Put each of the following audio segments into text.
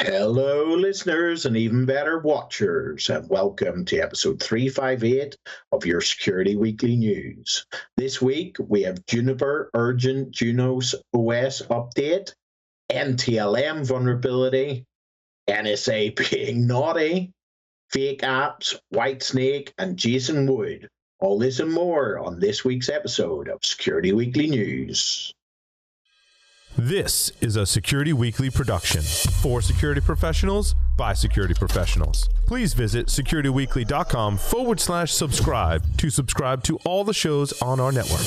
Hello, listeners, and even better, watchers, and welcome to episode 358 of your Security Weekly News. This week, we have Juniper Urgent Junos OS update, NTLM vulnerability, NSA being naughty, fake apps, Whitesnake, and Jason Wood. All this and more on this week's episode of Security Weekly News. This is a Security Weekly production for security professionals by security professionals. Please visit securityweekly.com forward slash subscribe to subscribe to all the shows on our network.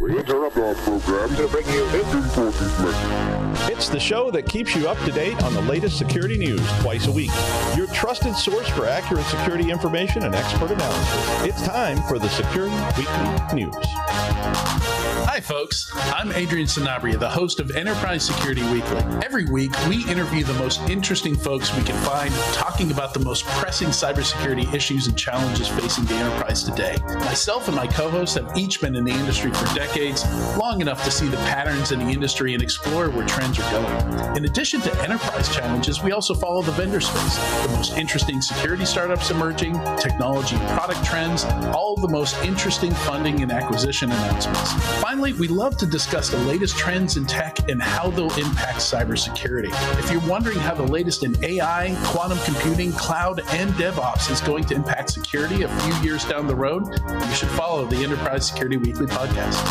We interrupt our program to bring you this important message. It's the show that keeps you up to date on the latest security news twice a week. Your trusted source for accurate security information and expert analysis. It's time for the Security Weekly News. Hi, folks. I'm Adrian Sanabria, the host of Enterprise Security Weekly. Every week, we interview the most interesting folks we can find talking about the most pressing cybersecurity issues and challenges facing the enterprise today. Myself and my co hosts have each been in the industry for decades, long enough to see the patterns in the industry and explore where trends are going. In addition to enterprise challenges, we also follow the vendor space, the most interesting security startups emerging, technology product trends, all the most interesting funding and acquisition announcements. Finally, Finally, we love to discuss the latest trends in tech and how they'll impact cybersecurity. If you're wondering how the latest in AI, quantum computing, cloud, and DevOps is going to impact security a few years down the road, you should follow the Enterprise Security Weekly podcast.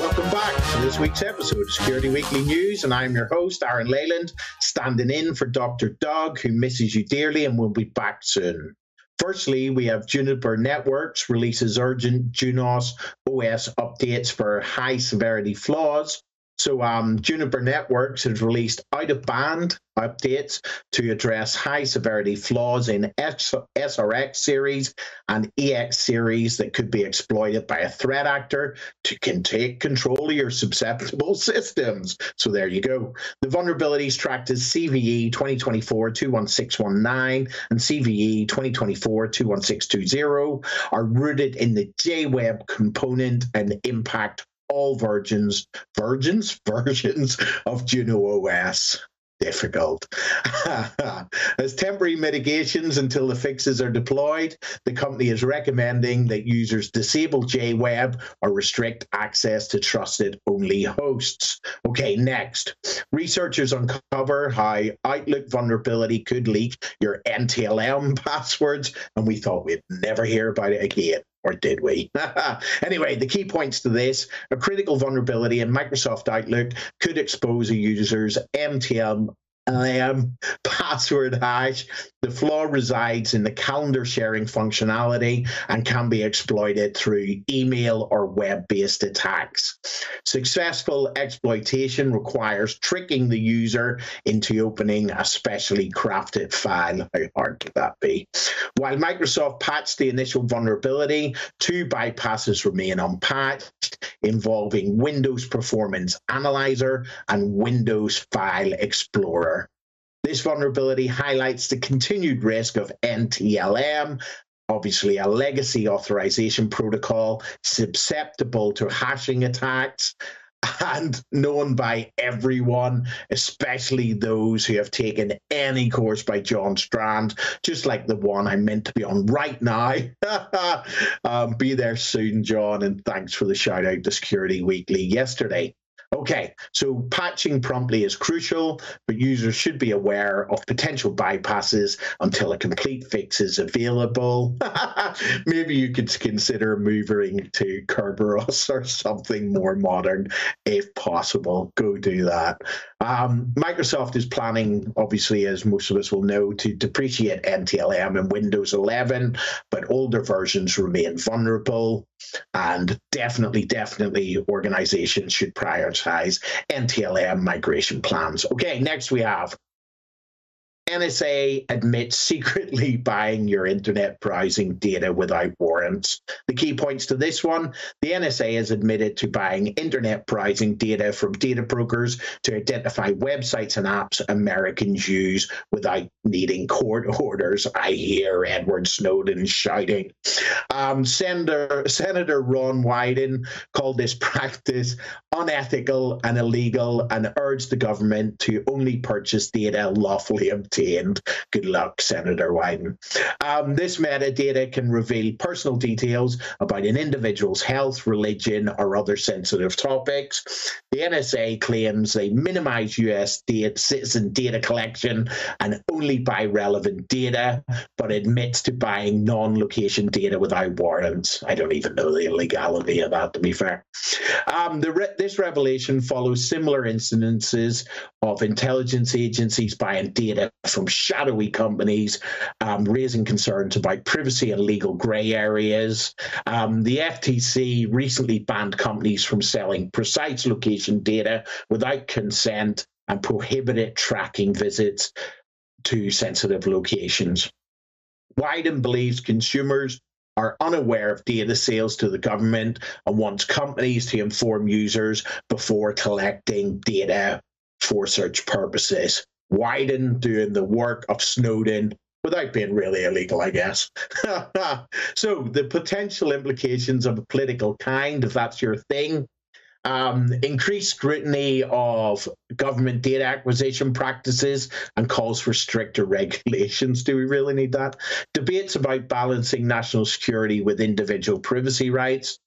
Welcome back to this week's episode of Security Weekly News, and I'm your host, Aaron Leyland, standing in for Dr. Doug, who misses you dearly and will be back soon. Firstly, we have Juniper Networks releases urgent Junos OS updates for high severity flaws. So, um, Juniper Networks has released out of band updates to address high severity flaws in SRX series and EX series that could be exploited by a threat actor to can take control of your susceptible systems. So there you go. The vulnerabilities tracked as CVE 2024 21619 and CVE 2024 21620 are rooted in the JWeb component and impact all versions, virgins, versions of Junos OS difficult. As temporary mitigations until the fixes are deployed, the company is recommending that users disable JWeb or restrict access to trusted only hosts. Okay, next. Researchers uncover how Outlook vulnerability could leak your NTLM passwords, and we thought we'd never hear about it again or did we? anyway, the key points to this a critical vulnerability in Microsoft Outlook could expose a user's MTM LM password hash. The flaw resides in the calendar sharing functionality and can be exploited through email or web based attacks. Successful exploitation requires tricking the user into opening a specially crafted file. How hard could that be? While Microsoft patched the initial vulnerability, two bypasses remain unpatched involving Windows Performance Analyzer and Windows File Explorer. This vulnerability highlights the continued risk of NTLM, obviously a legacy authorization protocol susceptible to hashing attacks and known by everyone, especially those who have taken any course by John Strand, just like the one I'm meant to be on right now. um, be there soon, John, and thanks for the shout out to Security Weekly yesterday. Okay, so patching promptly is crucial, but users should be aware of potential bypasses until a complete fix is available. Maybe you could consider moving to Kerberos or something more modern if possible. Go do that. Um, Microsoft is planning, obviously, as most of us will know, to depreciate NTLM in Windows 11, but older versions remain vulnerable. And definitely, definitely, organizations should prioritize NTLM migration plans. Okay, next we have NSA admits secretly buying your internet browsing data without warrants. The key points to this one the NSA has admitted to buying internet browsing data from data brokers to identify websites and apps Americans use without needing court orders. I hear Edward Snowden shouting. Um, Senator, Senator Ron Wyden called this practice unethical and illegal and urged the government to only purchase data lawfully obtained. And good luck, Senator Wyden. Um, this metadata can reveal personal details about an individual's health, religion, or other sensitive topics. The NSA claims they minimize US data, citizen data collection and only buy relevant data, but admits to buying non location data without warrants. I don't even know the illegality of that, to be fair. Um, re- this revelation follows similar incidences of intelligence agencies buying data from shadowy companies, um, raising concerns about privacy and legal grey areas. Um, the FTC recently banned companies from selling precise location data without consent and prohibited tracking visits to sensitive locations. Wyden believes consumers are unaware of data sales to the government and wants companies to inform users before collecting data for search purposes. Wyden doing the work of Snowden without being really illegal, I guess. so the potential implications of a political kind, if that's your thing, um, increased scrutiny of government data acquisition practices and calls for stricter regulations. Do we really need that? Debates about balancing national security with individual privacy rights.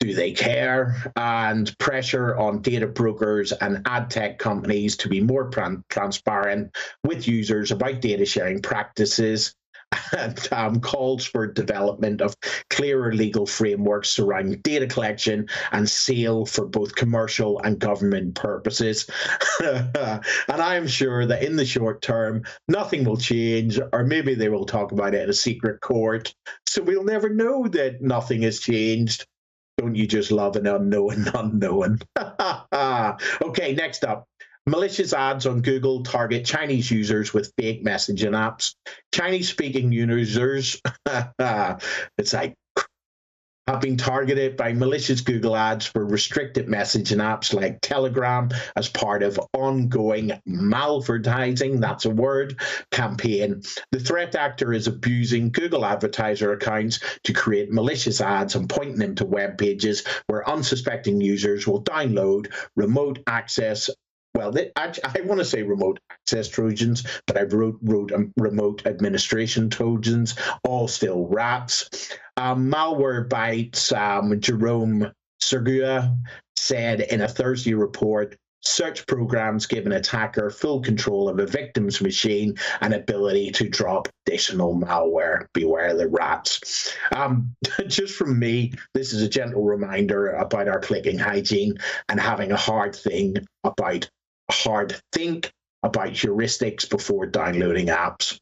Do they care? And pressure on data brokers and ad tech companies to be more transparent with users about data sharing practices and um, calls for development of clearer legal frameworks surrounding data collection and sale for both commercial and government purposes. and I'm sure that in the short term, nothing will change, or maybe they will talk about it in a secret court. So we'll never know that nothing has changed. Don't you just love an unknown unknown? okay, next up. Malicious ads on Google target Chinese users with fake messaging apps. Chinese speaking users, it's like have been targeted by malicious Google ads for restricted messaging apps like Telegram as part of ongoing malvertising, that's a word, campaign. The threat actor is abusing Google advertiser accounts to create malicious ads and pointing them to web pages where unsuspecting users will download remote access well, they, I, I want to say remote access Trojans, but I wrote, wrote um, remote administration Trojans, all still rats. Um, Malwarebytes, um, Jerome Segura said in a Thursday report Search programs give an attacker full control of a victim's machine and ability to drop additional malware. Beware the rats. Um, just from me, this is a gentle reminder about our clicking hygiene and having a hard thing about hard think about heuristics before downloading apps.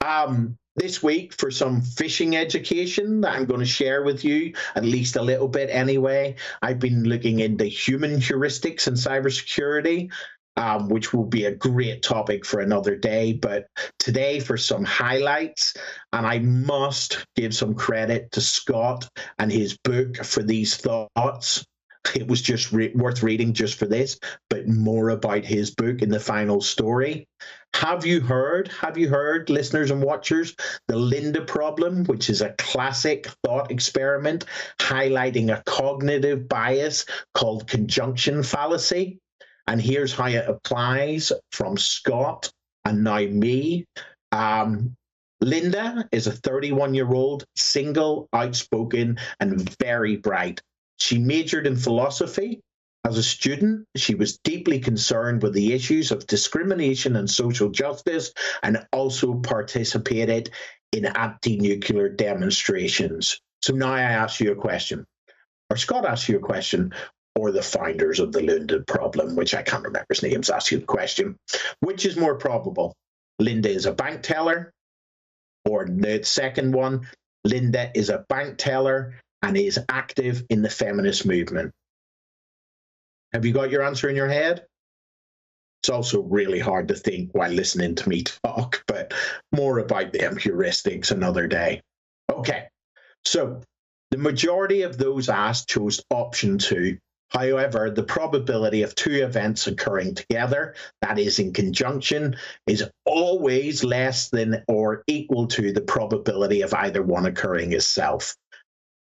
Um, this week, for some phishing education that I'm going to share with you, at least a little bit anyway, I've been looking into human heuristics and cybersecurity. Um, which will be a great topic for another day. But today, for some highlights, and I must give some credit to Scott and his book for these thoughts it was just re- worth reading just for this, but more about his book in the final story. Have you heard, have you heard, listeners and watchers, the Linda problem, which is a classic thought experiment highlighting a cognitive bias called conjunction fallacy? And here's how it applies from Scott and now me. Um, Linda is a 31 year old, single, outspoken, and very bright. She majored in philosophy. As a student, she was deeply concerned with the issues of discrimination and social justice and also participated in anti nuclear demonstrations. So now I ask you a question, or Scott asks you a question, or the founders of the Linda problem, which I can't remember his names, ask you the question. Which is more probable? Linda is a bank teller, or the second one, Linda is a bank teller and is active in the feminist movement. Have you got your answer in your head? It's also really hard to think while listening to me talk, but more about them heuristics another day. Okay, So the majority of those asked chose option two. However, the probability of two events occurring together, that is in conjunction, is always less than or equal to the probability of either one occurring itself.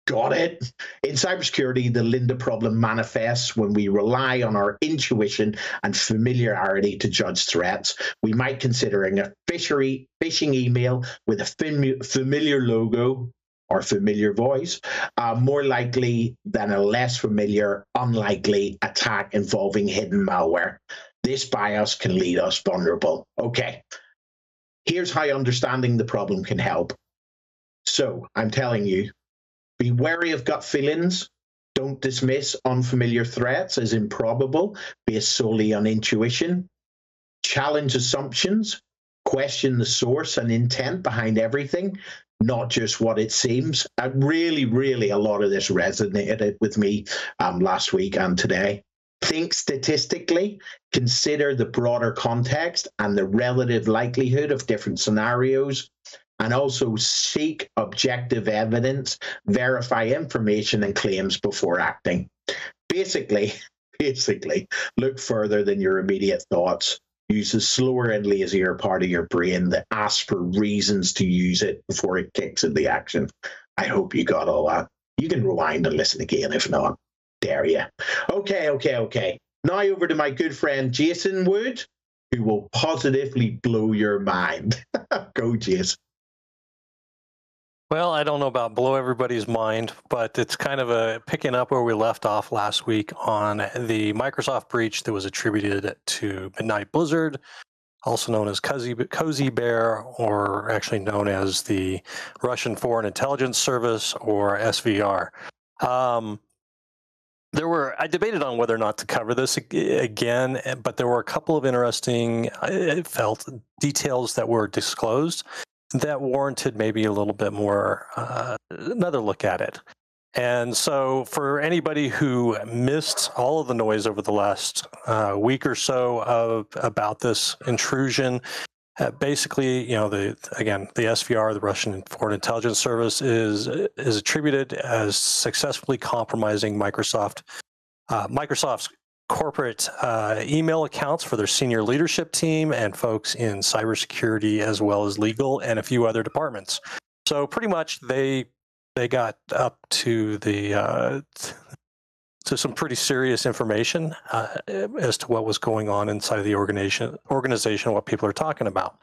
Got it? In cybersecurity, the Linda problem manifests when we rely on our intuition and familiarity to judge threats. We might considering a fishery, phishing email with a familiar logo or familiar voice uh, more likely than a less familiar, unlikely attack involving hidden malware. This bias can lead us vulnerable. Okay, here's how understanding the problem can help. So I'm telling you, be wary of gut feelings. Don't dismiss unfamiliar threats as improbable based solely on intuition. Challenge assumptions. Question the source and intent behind everything, not just what it seems. And really, really, a lot of this resonated with me um, last week and today. Think statistically, consider the broader context and the relative likelihood of different scenarios and also seek objective evidence, verify information and claims before acting. Basically, basically, look further than your immediate thoughts. Use the slower and lazier part of your brain that asks for reasons to use it before it kicks into action. I hope you got all that. You can rewind and listen again if not. Dare you. Okay, okay, okay. Now over to my good friend Jason Wood, who will positively blow your mind. Go, Jason. Well, I don't know about blow everybody's mind, but it's kind of a picking up where we left off last week on the Microsoft breach that was attributed to Midnight Blizzard, also known as Cozy, Cozy Bear, or actually known as the Russian Foreign Intelligence Service, or SVR. Um, there were I debated on whether or not to cover this again, but there were a couple of interesting, I felt, details that were disclosed that warranted maybe a little bit more uh, another look at it. And so, for anybody who missed all of the noise over the last uh, week or so of about this intrusion, uh, basically, you know, the again, the SVR, the Russian Foreign Intelligence Service, is is attributed as successfully compromising Microsoft uh, Microsoft's corporate uh, email accounts for their senior leadership team and folks in cybersecurity as well as legal and a few other departments. So pretty much they they got up to the uh, to some pretty serious information uh, as to what was going on inside the organization organization what people are talking about.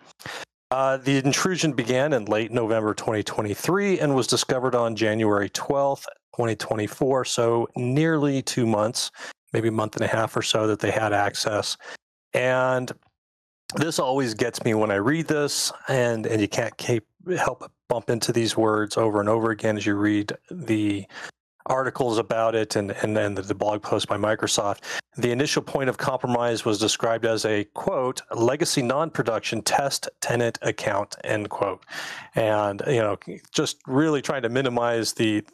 Uh, the intrusion began in late November 2023 and was discovered on January 12th, 2024, so nearly two months maybe a month and a half or so that they had access. And this always gets me when I read this, and and you can't keep help bump into these words over and over again as you read the articles about it and and then the, the blog post by Microsoft. The initial point of compromise was described as a quote legacy non-production test tenant account end quote, and you know just really trying to minimize the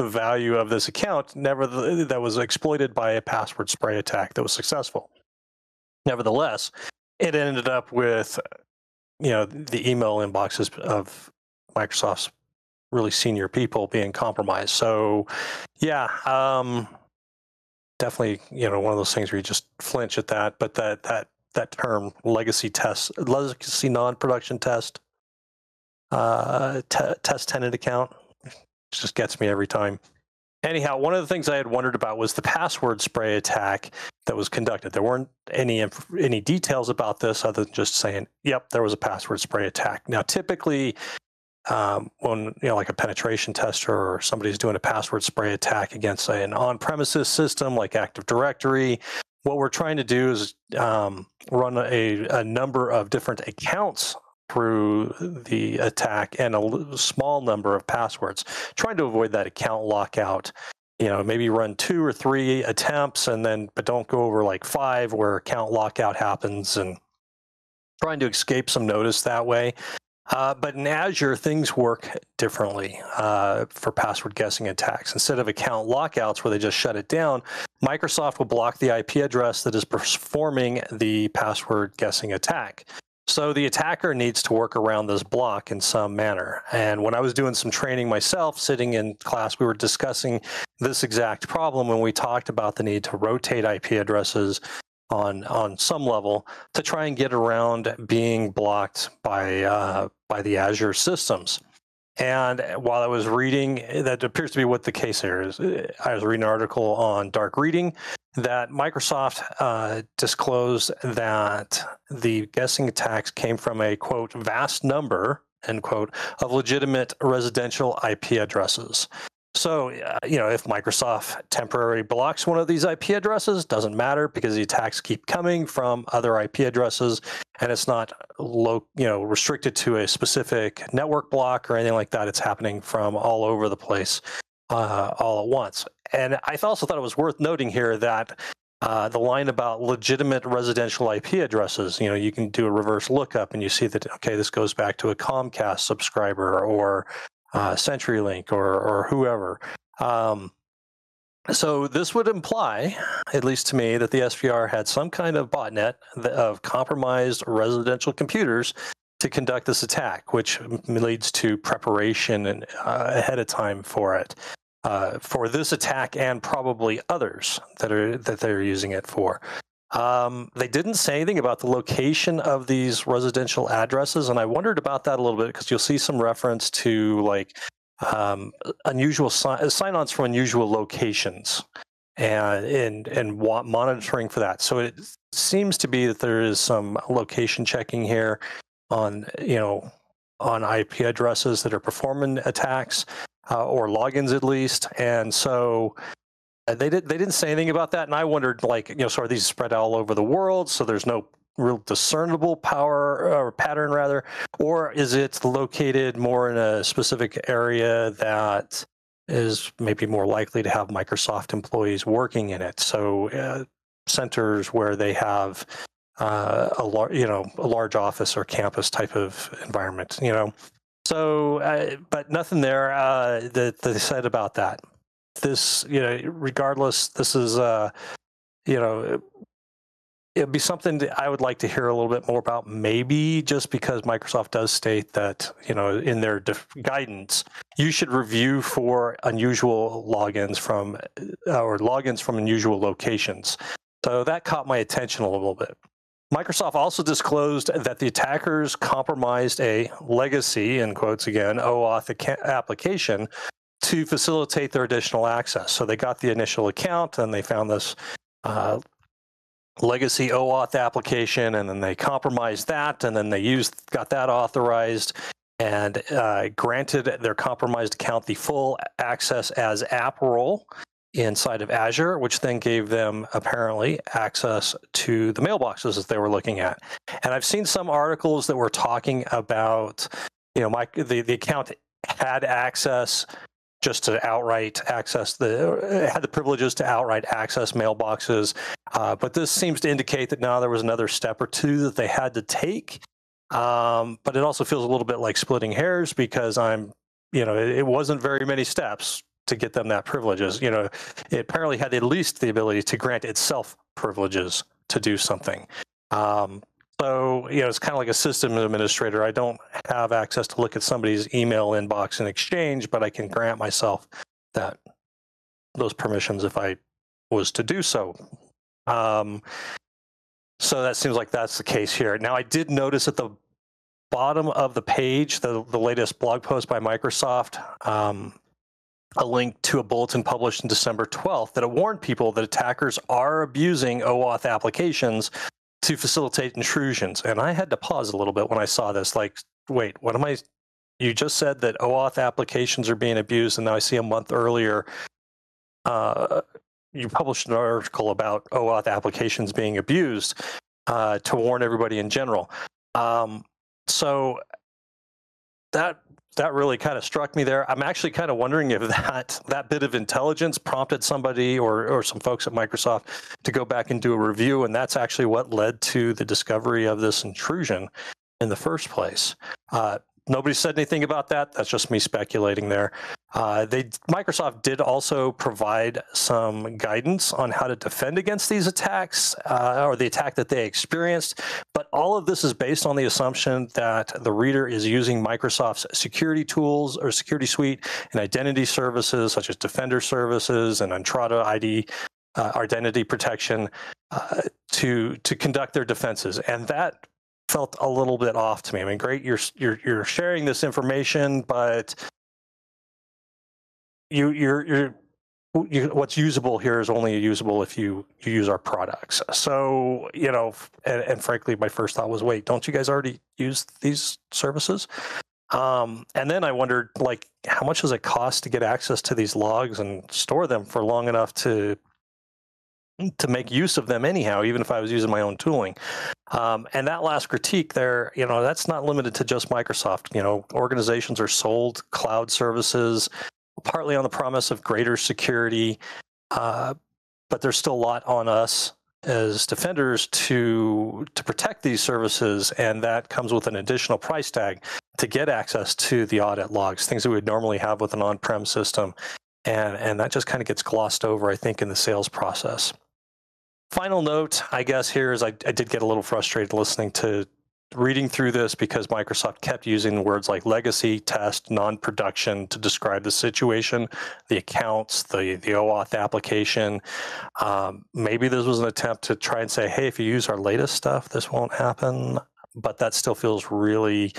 the value of this account never that was exploited by a password spray attack that was successful. Nevertheless, it ended up with you know the email inboxes of Microsoft's really senior people being compromised. So, yeah, um, definitely you know one of those things where you just flinch at that. But that that that term legacy test, legacy non-production test, uh, t- test tenant account just gets me every time. Anyhow, one of the things I had wondered about was the password spray attack that was conducted. There weren't any any details about this other than just saying, "Yep, there was a password spray attack." Now, typically, um, when you know, like a penetration tester or somebody's doing a password spray attack against say, an on-premises system like Active Directory, what we're trying to do is um, run a, a number of different accounts through the attack and a small number of passwords, trying to avoid that account lockout. You know, maybe run two or three attempts and then, but don't go over like five where account lockout happens and trying to escape some notice that way. Uh, but in Azure, things work differently uh, for password guessing attacks. Instead of account lockouts where they just shut it down, Microsoft will block the IP address that is performing the password guessing attack. So the attacker needs to work around this block in some manner. And when I was doing some training myself, sitting in class, we were discussing this exact problem when we talked about the need to rotate IP addresses on on some level to try and get around being blocked by uh, by the Azure systems. And while I was reading, that appears to be what the case here is. I was reading an article on dark reading that Microsoft uh, disclosed that the guessing attacks came from a quote vast number end quote of legitimate residential IP addresses. So, uh, you know, if Microsoft temporarily blocks one of these IP addresses, doesn't matter because the attacks keep coming from other IP addresses, and it's not low, you know, restricted to a specific network block or anything like that. It's happening from all over the place, uh, all at once. And I also thought it was worth noting here that uh, the line about legitimate residential IP addresses, you know, you can do a reverse lookup and you see that, okay, this goes back to a Comcast subscriber or uh, CenturyLink or or whoever. Um, so this would imply, at least to me, that the SVR had some kind of botnet of compromised residential computers to conduct this attack, which leads to preparation and uh, ahead of time for it. Uh, for this attack and probably others that are that they're using it for. Um, they didn't say anything about the location of these residential addresses, and I wondered about that a little bit because you'll see some reference to like um, unusual si- sign-ons from unusual locations and and and monitoring for that. So it seems to be that there is some location checking here on you know on IP addresses that are performing attacks uh, or logins at least, and so they did they didn't say anything about that, and I wondered like you know, so are these spread all over the world? So there's no real discernible power or pattern rather, or is it located more in a specific area that is maybe more likely to have Microsoft employees working in it? So uh, centers where they have uh, a large, you know, a large office or campus type of environment, you know. So, uh, but nothing there uh, that they said about that this, you know, regardless, this is, uh, you know, it'd be something that I would like to hear a little bit more about. Maybe just because Microsoft does state that, you know, in their def- guidance, you should review for unusual logins from uh, or logins from unusual locations. So that caught my attention a little bit. Microsoft also disclosed that the attackers compromised a legacy, in quotes again, OAuth application to facilitate their additional access. So they got the initial account and they found this uh, legacy OAuth application, and then they compromised that, and then they used got that authorized and uh, granted their compromised account the full access as app role inside of Azure, which then gave them apparently access to the mailboxes that they were looking at. And I've seen some articles that were talking about, you know, my the, the account had access just to outright access the had the privileges to outright access mailboxes. Uh, but this seems to indicate that now there was another step or two that they had to take. Um, but it also feels a little bit like splitting hairs because I'm, you know, it, it wasn't very many steps to get them that privileges. You know, it apparently had at least the ability to grant itself privileges to do something. Um, so, you know, it's kind of like a system administrator. I don't have access to look at somebody's email inbox in exchange, but I can grant myself that those permissions if I was to do so. Um, so that seems like that's the case here. Now, I did notice at the bottom of the page, the, the latest blog post by Microsoft, um, a link to a bulletin published in December 12th that warned people that attackers are abusing OAuth applications to facilitate intrusions. And I had to pause a little bit when I saw this. Like, wait, what am I? You just said that OAuth applications are being abused, and now I see a month earlier. Uh, you published an article about OAuth applications being abused uh, to warn everybody in general. Um, so that that really kind of struck me there. I'm actually kind of wondering if that that bit of intelligence prompted somebody or or some folks at Microsoft to go back and do a review, and that's actually what led to the discovery of this intrusion in the first place. Uh, nobody said anything about that. That's just me speculating there. Uh, they Microsoft did also provide some guidance on how to defend against these attacks uh, or the attack that they experienced. But all of this is based on the assumption that the reader is using Microsoft's security tools or security suite and identity services such as Defender services and Entrada ID uh, identity protection uh, to to conduct their defenses, and that felt a little bit off to me. I mean, great, you're you're you're sharing this information, but you you're you're you, what's usable here is only usable if you, you use our products. So, you know, and, and, frankly, my first thought was, wait, don't you guys already use these services? Um, and then I wondered, like, how much does it cost to get access to these logs and store them for long enough to to make use of them anyhow, even if I was using my own tooling. Um, and that last critique there, you know, that's not limited to just Microsoft. You know, organizations are sold cloud services, partly on the promise of greater security, uh, but there's still a lot on us as defenders to to protect these services, and that comes with an additional price tag to get access to the audit logs, things that we would normally have with an on-prem system. And, and that just kind of gets glossed over, I think, in the sales process. Final note, I guess, here is I, I did get a little frustrated listening to reading through this because Microsoft kept using words like legacy, test, non-production to describe the situation, the accounts, the the OAuth application. Um, maybe this was an attempt to try and say, hey, if you use our latest stuff, this won't happen. But that still feels really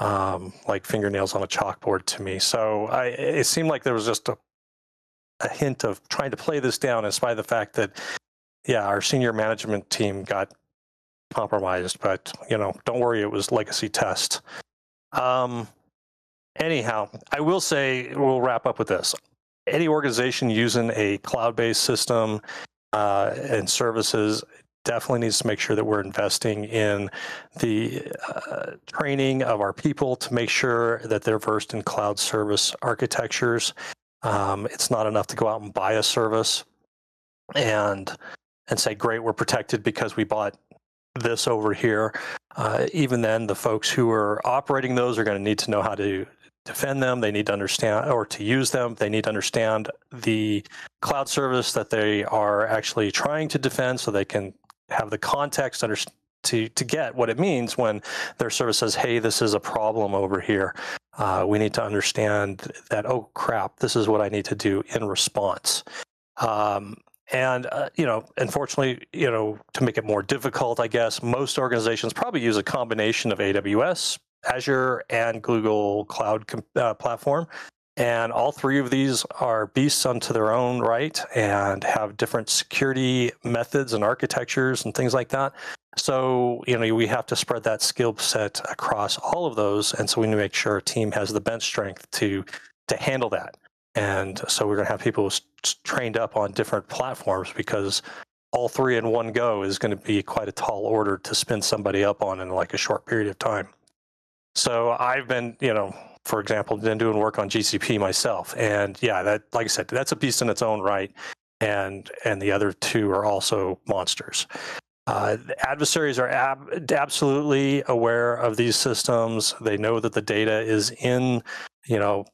um, like fingernails on a chalkboard to me. So I, it seemed like there was just a, a hint of trying to play this down in spite of the fact that yeah, our senior management team got compromised, but you know, don't worry, it was legacy test. Um, anyhow, I will say we'll wrap up with this. Any organization using a cloud-based system uh, and services definitely needs to make sure that we're investing in the uh, training of our people to make sure that they're versed in cloud service architectures. Um, it's not enough to go out and buy a service and and say, great, we're protected because we bought this over here. Uh, even then, the folks who are operating those are going to need to know how to defend them. They need to understand or to use them. They need to understand the cloud service that they are actually trying to defend so they can have the context to, to get what it means when their service says, hey, this is a problem over here. Uh, we need to understand that, oh crap, this is what I need to do in response. Um, and uh, you know, unfortunately, you know, to make it more difficult, I guess most organizations probably use a combination of AWS, Azure, and Google Cloud uh, Platform. And all three of these are beasts unto their own right and have different security methods and architectures and things like that. So, you know, we have to spread that skill set across all of those. And so we need to make sure our team has the bench strength to to handle that. And so we're going to have people trained up on different platforms because all three in one go is going to be quite a tall order to spin somebody up on in like a short period of time. So I've been, you know, for example, been doing work on GCP myself, and yeah, that, like I said, that's a beast in its own right, and and the other two are also monsters. Uh, adversaries are ab- absolutely aware of these systems. They know that the data is in, you know,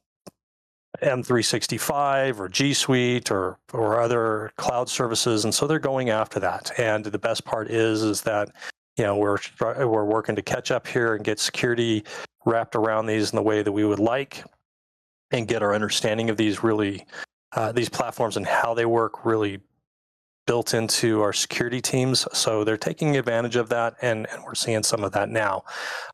M365 or G Suite or or other cloud services, and so they're going after that. And the best part is is that you know we're we're working to catch up here and get security wrapped around these in the way that we would like, and get our understanding of these really uh, these platforms and how they work really built into our security teams. So they're taking advantage of that, and, and we're seeing some of that now.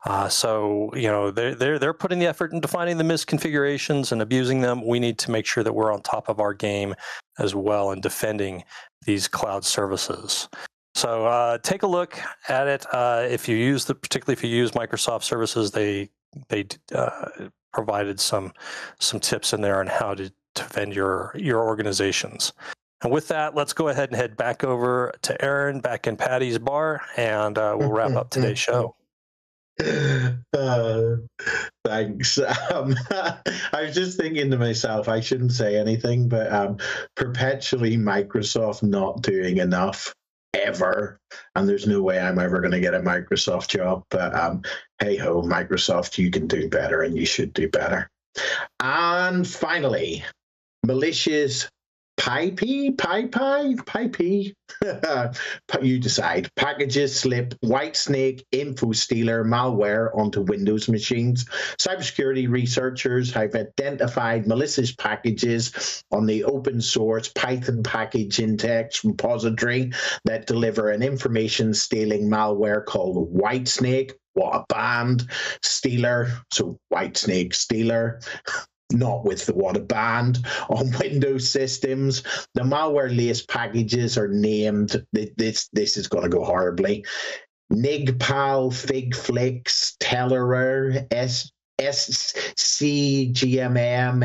Uh, so you know they're, they're they're putting the effort into finding the misconfigurations and abusing them. We need to make sure that we're on top of our game as well in defending these cloud services. So uh, take a look at it. Uh, if you use the, particularly if you use Microsoft services, they they uh, provided some some tips in there on how to defend your your organizations. And with that, let's go ahead and head back over to Aaron back in Patty's bar, and uh, we'll wrap up today's show. Uh, thanks. Um, I was just thinking to myself, I shouldn't say anything, but um, perpetually Microsoft not doing enough ever. And there's no way I'm ever going to get a Microsoft job. But um, hey ho, Microsoft, you can do better and you should do better. And finally, malicious Pipey, Pipey, Pipey. you decide. Packages slip white snake info stealer malware onto Windows machines. Cybersecurity researchers have identified malicious packages on the open source Python package index repository that deliver an information stealing malware called White Snake What a band. Stealer. So White Snake Stealer not with the water band on Windows systems. The malware laced packages are named. This this is going to go horribly. Nigpal, Figflix, Tellerer, S SCGMM,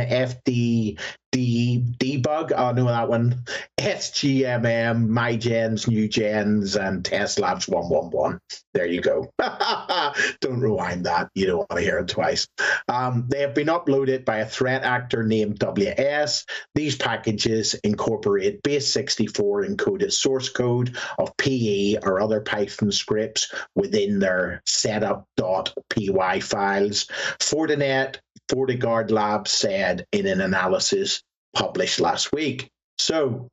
FD, D, debug. Oh, no, that one. SGMM, MyGens, New Gens, and Test Labs 111. There you go. don't rewind that. You don't want to hear it twice. Um, they have been uploaded by a threat actor named WS. These packages incorporate base 64 encoded source code of PE or other Python scripts within their setup.py files. Fortinet FortiGuard Labs said in an analysis published last week. So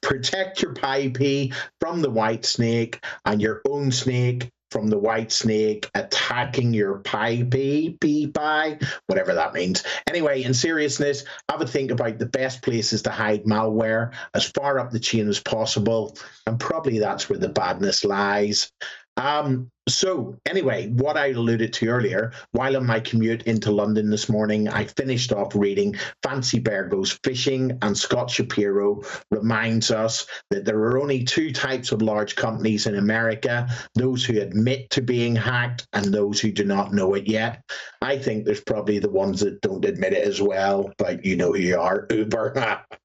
protect your PyP from the white snake and your own snake from the white snake attacking your PyP, PY, whatever that means. Anyway, in seriousness, have a think about the best places to hide malware as far up the chain as possible, and probably that's where the badness lies. Um, so, anyway, what I alluded to earlier, while on my commute into London this morning, I finished off reading Fancy Bear Goes Phishing, and Scott Shapiro reminds us that there are only two types of large companies in America those who admit to being hacked and those who do not know it yet. I think there's probably the ones that don't admit it as well, but you know who you are Uber.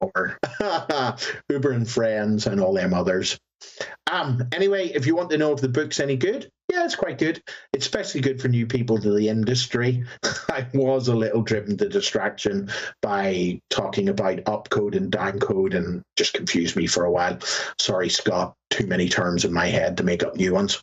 or Uber and Friends and all them others. Um, anyway, if you want to know if the book's any good, yeah, it's quite good. It's especially good for new people to the industry. I was a little driven to distraction by talking about upcode and downcode and just confused me for a while. Sorry, Scott, too many terms in my head to make up new ones.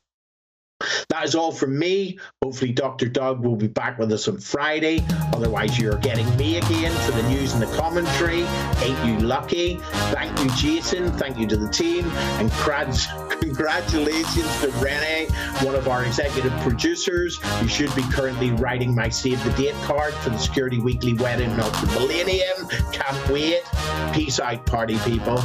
That is all from me. Hopefully, Dr. Doug will be back with us on Friday. Otherwise, you're getting me again for the news and the commentary. Ain't you lucky? Thank you, Jason. Thank you to the team. And congratulations to Rene, one of our executive producers, who should be currently writing my save the date card for the Security Weekly wedding of the Millennium. Can't wait. Peace out, party people.